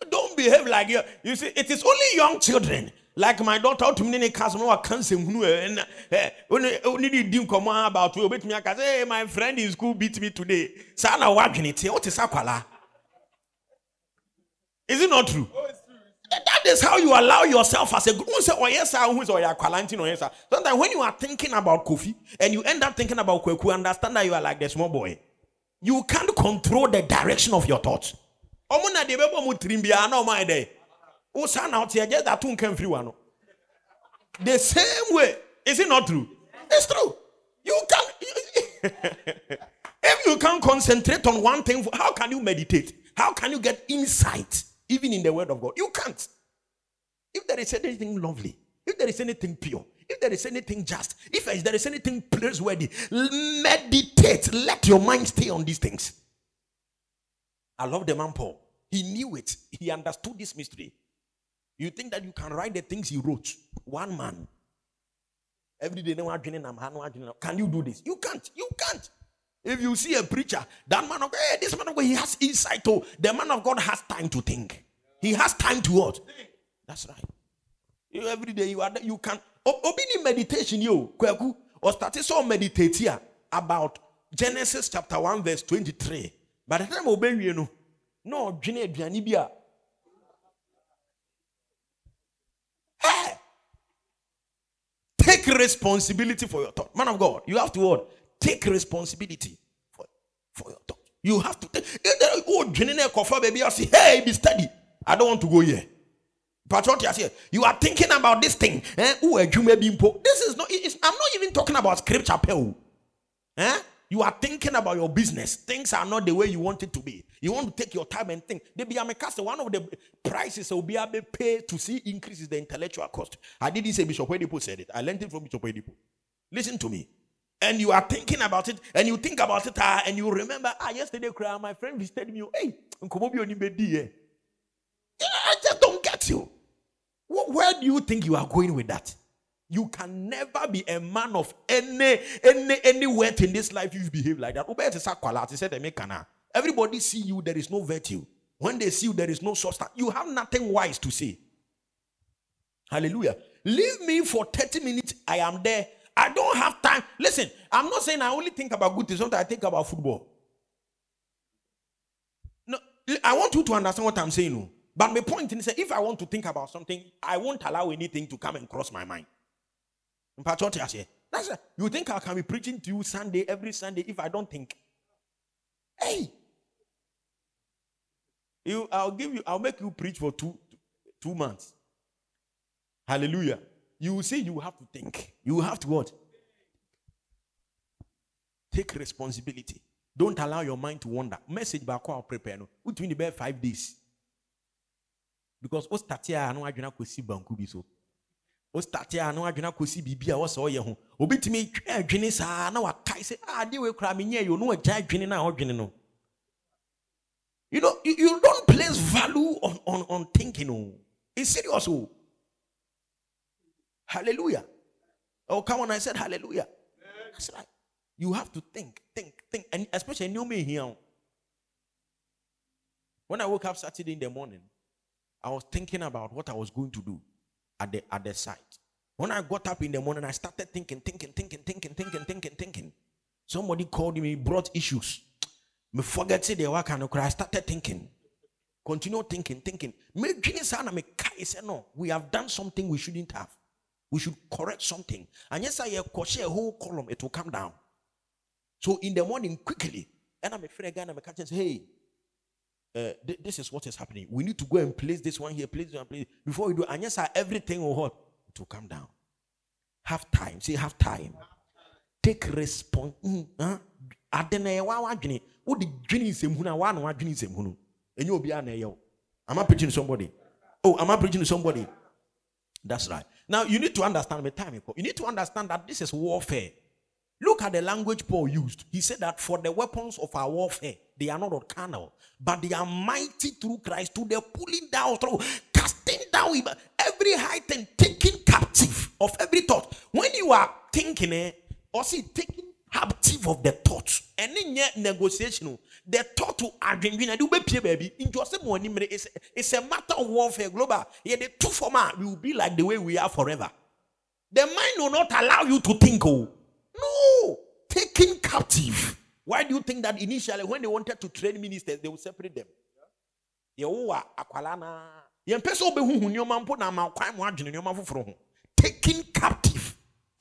Don't behave like you you see it is only young children like my daughter to me cast no cancer hunu and only only di nkɔmɔ about we obetumi aka say my friend in school beat me today. Saa na wadwene te sa kwala is it not true. That is how you allow yourself as a group. Sometimes when you are thinking about Kofi and you end up thinking about Kweku, understand that you are like the small boy. You can't control the direction of your thoughts. The same way. Is it not true? It's true. You can if you can't concentrate on one thing, how can you meditate? How can you get insight? Even in the word of God. You can't. If there is anything lovely, if there is anything pure, if there is anything just, if there is anything praiseworthy, meditate. Let your mind stay on these things. I love the man Paul. He knew it. He understood this mystery. You think that you can write the things he wrote? One man. Every day, can you do this? You can't. You can't. If you see a preacher, that man of God, hey, this man of God, he has insight. To the man of God has time to think. He has time to what? That's right. You, every day you are you can obini meditation you kweku or start so meditate here about Genesis chapter 1 verse 23. By the time obey you know, no dwene aduane! Take responsibility for your thought. Man of God, you have to what? Take responsibility for, for your thoughts. You have to take. Oh, baby, I say, hey, be steady. I don't want to go here. But what you are saying, you are thinking about this thing. Eh? This is not. I'm not even talking about scripture. Eh? You are thinking about your business. Things are not the way you want it to be. You want to take your time and think. They be a one of the prices will be able to pay to see increases the intellectual cost. I didn't say Bishop Oyedepo said it. I learned it from Bishop Oyedepo. Listen to me and you are thinking about it, and you think about it, ah, and you remember, ah, yesterday, my friend visited me. Hey, I just don't get you. Where do you think you are going with that? You can never be a man of any any any virtue in this life if you behave like that. Everybody see you, there is no virtue. When they see you, there is no substance. You have nothing wise to say. Hallelujah. Leave me for 30 minutes. I am there. I don't have time. Listen, I'm not saying I only think about good things. Sometimes I think about football. No, I want you to understand what I'm saying. No. But my point is if I want to think about something, I won't allow anything to come and cross my mind. That's a, you think I can be preaching to you Sunday every Sunday if I don't think? Hey, you, I'll give you, I'll make you preach for two, two months. Hallelujah. You will see you have to think. You have to what? Take responsibility. Don't allow your mind to wander. Message back I'll prepare. No, between the bed five days. Because o start here, I know I do not see banku bi so. O start here, I know I do not see bibi a was all your home. Obi to me, saa na say, ah, dear, we cry me near you know a giant na dwene no. You know, you, you don't place value on, on, on thinking. Oh. It's serious. Oh. Hallelujah. Oh, come on. I said hallelujah. That's right. You have to think, think, think. And especially new me here. When I woke up Saturday in the morning, I was thinking about what I was going to do at the at the site. When I got up in the morning, I started thinking, thinking, thinking, thinking, thinking, thinking, thinking. Somebody called me, brought issues. Me forget the work and I started thinking. Continue thinking, thinking. Me me say no, we have done something we shouldn't have. We should correct something. And yes, I have a whole column, it will come down. So in the morning, quickly, and I'm afraid again, I'm a catching say, hey, uh, th- this is what is happening. We need to go and place this one here, place this one, place before we do. And yes, everything will what? It will come down. Have time. See, have time. Take response. Mm, huh? wode dwene nsɛm hunu a woana wadwene nsɛm hunu ɛnyɛ obiara na ɛyɛ wo am i preaching to somebody oh am i preaching to somebody that's right now you need to understand my time you need to understand that this is warfare. Look at the language paul used. He said that for the weapons of our warfare they are not carnal but they are mighty through christ to the pulling down through casting down every height and taking captive of every thought. When you are thinking eh, or see taking captive of the thought. And yet negotiation the thought to adwendwen ade wobɛpie baabi. Nti ɔsɛ mo anim it's, it's a matter of warfare global. Yeah, the two former will be like the way we are forever. The mind will not allow you to think oh. No! Taking captive. Why do you think that initially when they wanted to train ministers they would separate them? Yɛwowa akwala na yɛmpɛ sɛ wobɛhuhu nneɔma mpo na ama kwan mu ho. Taking captive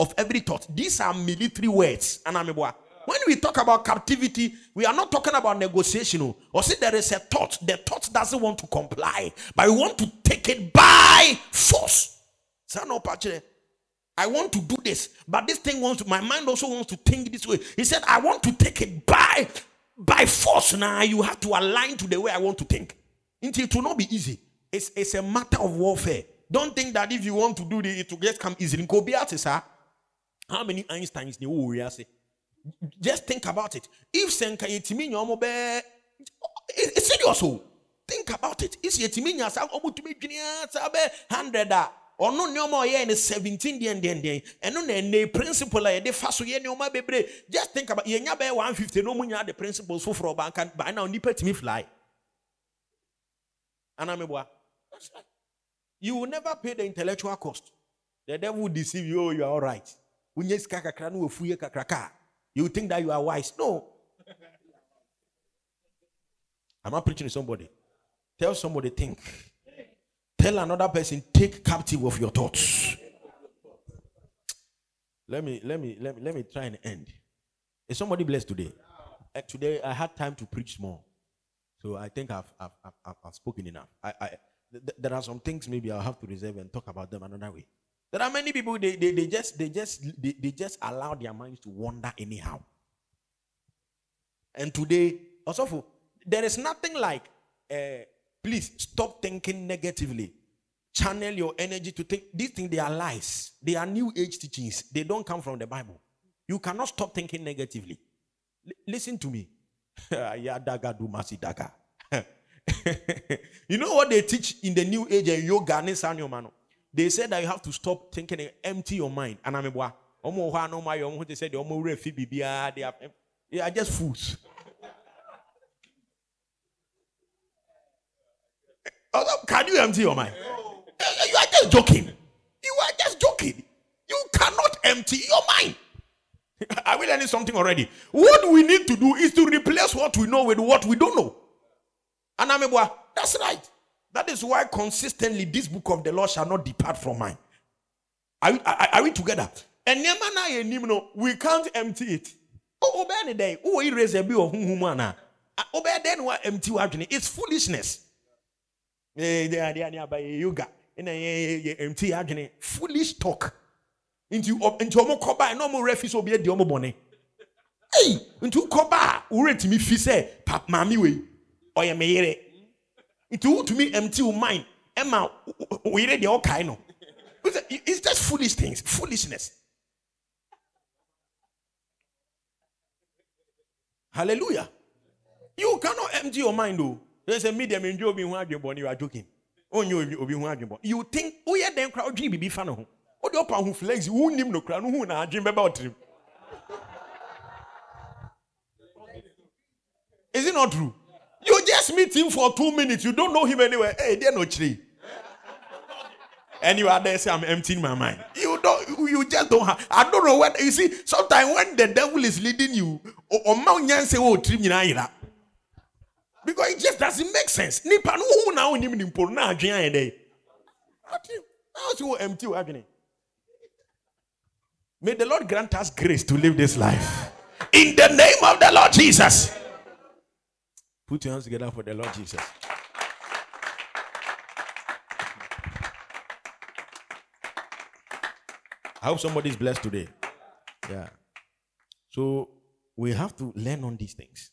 of every thought. These are military words. When we talk about captivity, we are not talking about negotiation. Oh. Or see, there is a thought. The thought doesn't want to comply, but we want to take it by force. I want to do this, but this thing wants to, my mind also wants to think this way. He said, I want to take it by by force. Now you have to align to the way I want to think. It will not be easy. It's, it's a matter of warfare. Don't think that if you want to do this, it will just come easily. Go be sir. How many Einsteins ni wo wia? Just think about it. If senka yetimi nya omo be it's serious o. Think about it. If yetimi nya sa omo tumi dwinia sa be 100 a. Ɔno nneɛma ɔyɛ ne 17 deɛ deɛ deɛ ɛno na ɛnɛ principle a yɛde fa so yɛ nneɛma bebree just think about yɛnya bɛyɛ 150 na ɔmu nya the principles foforɔ ɔbanka by now nipa tumi fly. Anameboa you will never pay the intellectual cost. The devil will deceive you. Oh you are all right you think that you are wise? No. Am i preaching to somebody? Tell somebody think. Tell another person take captive of your thoughts. Let me let me let me let me try and end. Is somebody blessed today? Uh, today i had time to preach more. So i think i've i've, I've, I've spoken enough. I, I th- there are some things maybe i'll have to reserve and talk about them another way there are many people they, they, they just they just they, they just allow their minds to wander anyhow. And today, also there is nothing like uh, please stop thinking negatively. Channel your energy to think these things they are lies. They are new age teachings. They don't come from the Bible. You cannot stop thinking negatively. L- listen to me. you know what they teach in the new age and yoga mano? They said that you have to stop thinking and empty your mind. And I'm a Omo hwa no my omo ah, they said the omo refi bibia they are they are just fools. Can you empty your mind? Eh, eh, you are just joking. You are just joking. You cannot empty your mind. Are we learning something already? What we need to do is to replace what we know with what we don't know. And I'm that's right. That is why consistently this book of the law shall not depart from mine. Are we, are, are we together? And we can't empty it. Oh, obey the day. Oh, erase a bit of humana. Obey then what empty what It's foolishness. Yoga. Empty agony. Foolish talk. Into into omo koba no mo refi so be di omo bone. Hey, into koba, ureti mi fi say pap mami we. Oye me yere nti wotumi empty your mind. Ɛma woyere deɛ ɔkae no it's just foolish things foolishness. Hallelujah. You cannot empty your mind though. There's a medium enjoy obi ho you are joking. Oh, Onye obi ho adwembɔ you think woyɛ dɛn kora wodwene biribi fa ne ho wode ɔpa ho flex wonnim no kora no hu na adwen bɛba is it not true just meet him for two minutes. You don't know him anywhere. Hey, they're no tree. And you are there say, I'm emptying my mind. You don't you just don't have I don't know what you see. Sometimes when the devil is leading you, or man say oh trim because it just doesn't make sense. Nipa no now ni nimpo na adwen aye dey. How you empty agony? May the Lord grant us grace to live this life. In the name of the Lord Jesus. Put your hands together for the Lord Jesus. I hope somebody is blessed today. Yeah. So we have to learn on these things.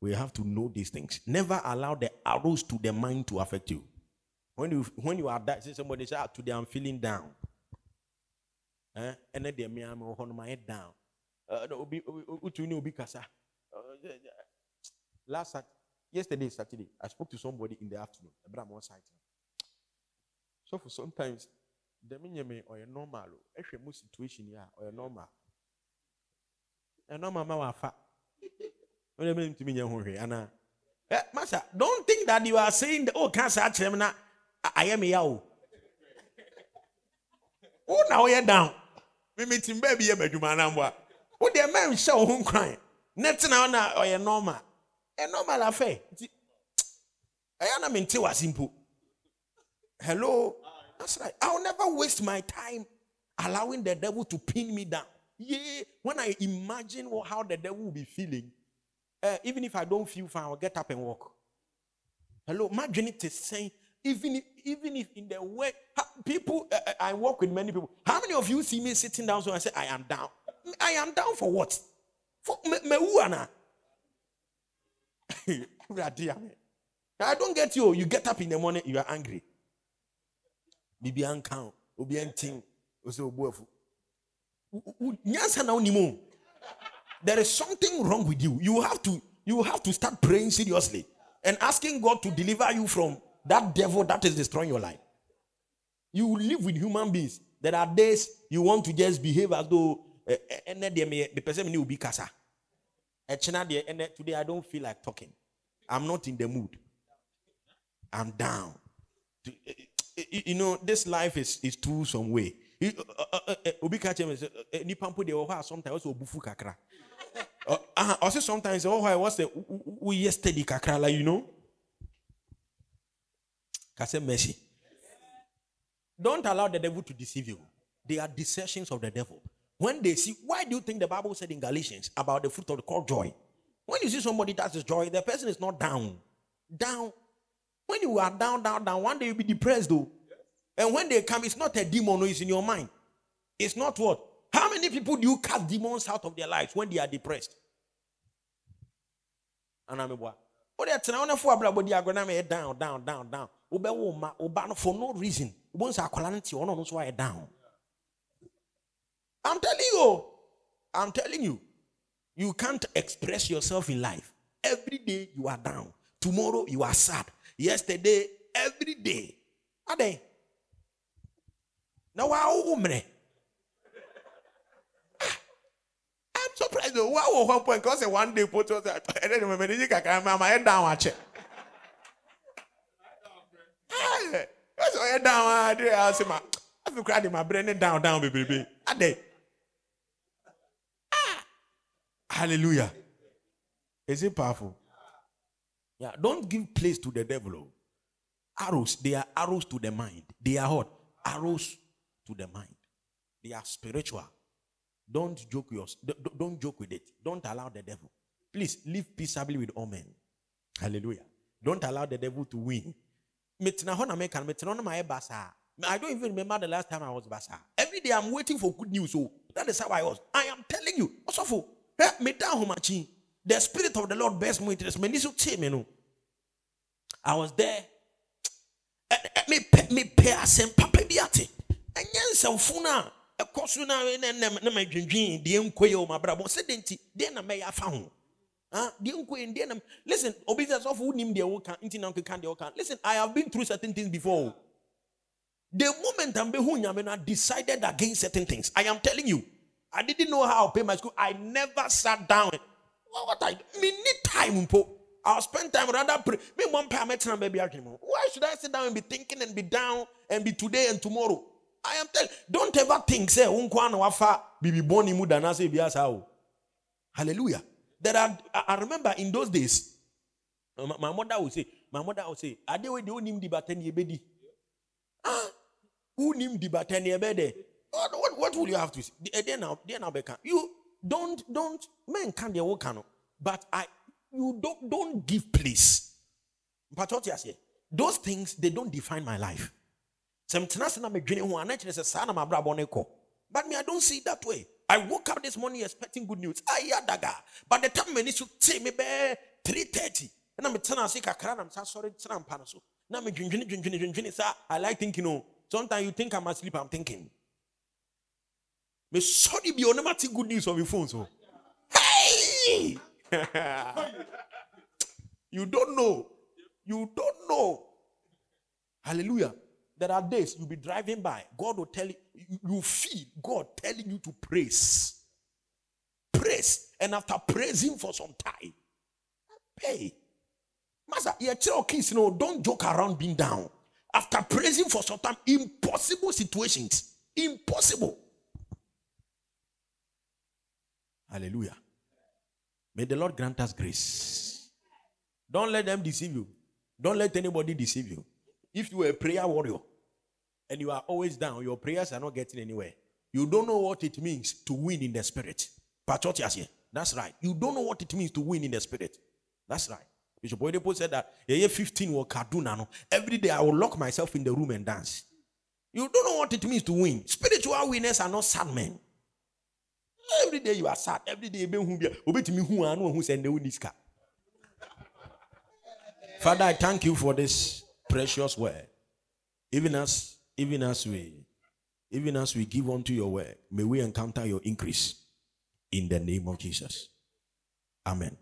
We have to know these things. Never allow the arrows to the mind to affect you. When you when you are that, say somebody say, ah, today I'm feeling down. Eh? And then they me I'm on my head down. Uh, last Yesterday, Saturday, I spoke to somebody in the afternoon. I'm on site. So for sometimes, the me or a normal, a mu situation here or a normal. A normal ma wafa. When I mean to me, Anna. Master, don't think that you are saying the oh cancer na I am yao. Oh now you're down. Me meeting baby, you're a man. What the man show home crying. Next now, or a normal a normal affair. I am in simple. Hello. That's right. I'll never waste my time allowing the devil to pin me down. Yeah, when I imagine how the devil will be feeling, uh, even if I don't feel fine, I'll get up and walk. Hello, imagine it is saying, even if, even if in the way people, uh, I work with many people. How many of you see me sitting down so I say, I am down? I am down for what? For me, me I don't get you. You get up in the morning, you are angry. Bibi ankan, obi entin, ose obuafu. Nyansa na. There is something wrong with you. You have to you have to start praying seriously and asking God to deliver you from that devil that is destroying your life. You live with human beings. There are days you want to just behave as though eh, eh, eh, the person will be kasa. Today I don't feel like talking. I'm not in the mood. I'm down. Eh, eh, eh, you know, this life is, is too some way. Uh, uh, uh, Obi catch him pampo de oh sometimes also bufu kakra. Oh, uh, also sometimes oh I was we yesterday kakra like you know. Kase mercy. Don't allow the devil to deceive you. They are deceptions of the devil. When they see, why do you think the Bible said in Galatians about the fruit of the called joy? When you see somebody that is joy, the person is not down. Down. When you are down, down, down, one day you'll be depressed though. And when they come, it's not a demon, no, it's in your mind. It's not what? How many people do you cast demons out of their lives when they are depressed? And I'm a Oh, that's now for a body are gonna be down, down, down, down. For no reason. Once I quality, or no, so I down. I'm telling you. I'm telling you. You can't express yourself in life. Every day you are down. Tomorrow you are sad. Yesterday, every day. Are they? Now, I'm surprised. Wow, one point because one day put and then when you can my head down, I check. down ah de ase ma afi kura de ma brɛ down down bebrebe ade ah hallelujah is it powerful yeah don't give place to the devil oh. arrows they are arrows to the mind they are what arrows to the mind they are spiritual don't joke yours don't joke with it don't allow the devil please live peaceably with all men hallelujah don't allow the devil to win I don't even remember the last time I was basa. Every day I'm waiting for good news. So oh. that is how I was. I am telling you. Also for The spirit of the Lord bears me. Me me no. I was there. Me me pe asem papa bi ate. Enye nsɛmfo no a ɛkɔ na na ma dwendwen deɛ nkɔ yɛ o ma brabɔ sɛ de nti deɛ na mɛyɛ afa ho Ah, listen, obedience of who name the woka, intina can the woka. Listen, I have been through certain things before. The moment I'm behunyamena decided against certain things. I am telling you, I didn't know how to pay my school. I never sat down. What I me need time, I'll spend time rather pray. Me one parameter baby Why should I sit down and be thinking and be down and be today and tomorrow? I am telling don't ever think say unkwana wafa bibi boni muda na say biasa. Hallelujah. There are, I remember in those days, my mother would say, my mother would say, Are they the only dibatani ebedi? Ah, who nim dibatani ebede? What, what, what will you have to say? They now, they now. You don't, don't, men can't they work but I, you don't, don't give place. But what you say? Those things, they don't define my life. But me, I don't see it that way. I woke up this morning expecting good news. Ayadaga. But the time when you say me be 3:30. And I'm telling you, I'm sorry, I'm so. Now drinking. I like thinking. Oh, sometimes you think I'm asleep. I'm thinking. Me sorry be on good news on your phone. So, hey, you don't know. You don't know. Hallelujah. There are days you'll be driving by. God will tell you, you feel God telling you to praise. Praise. And after praising for some time, pay. Master, you're kids, no, don't joke around being down. After praising for some time, impossible situations. Impossible. Hallelujah. May the Lord grant us grace. Don't let them deceive you. Don't let anybody deceive you. If you are a prayer warrior, and you are always down, your prayers are not getting anywhere. You don't know what it means to win in the spirit. That's right. You don't know what it means to win in the spirit. That's right. Bishop Oyedepo said that year 15 will Kaduna. Every day I will lock myself in the room and dance. You don't know what it means to win. Spiritual winners are not sad men. Every day you are sad. Every day you Father, I thank you for this precious word. Even as even as we even as we give unto your word, may we encounter your increase in the name of Jesus. Amen.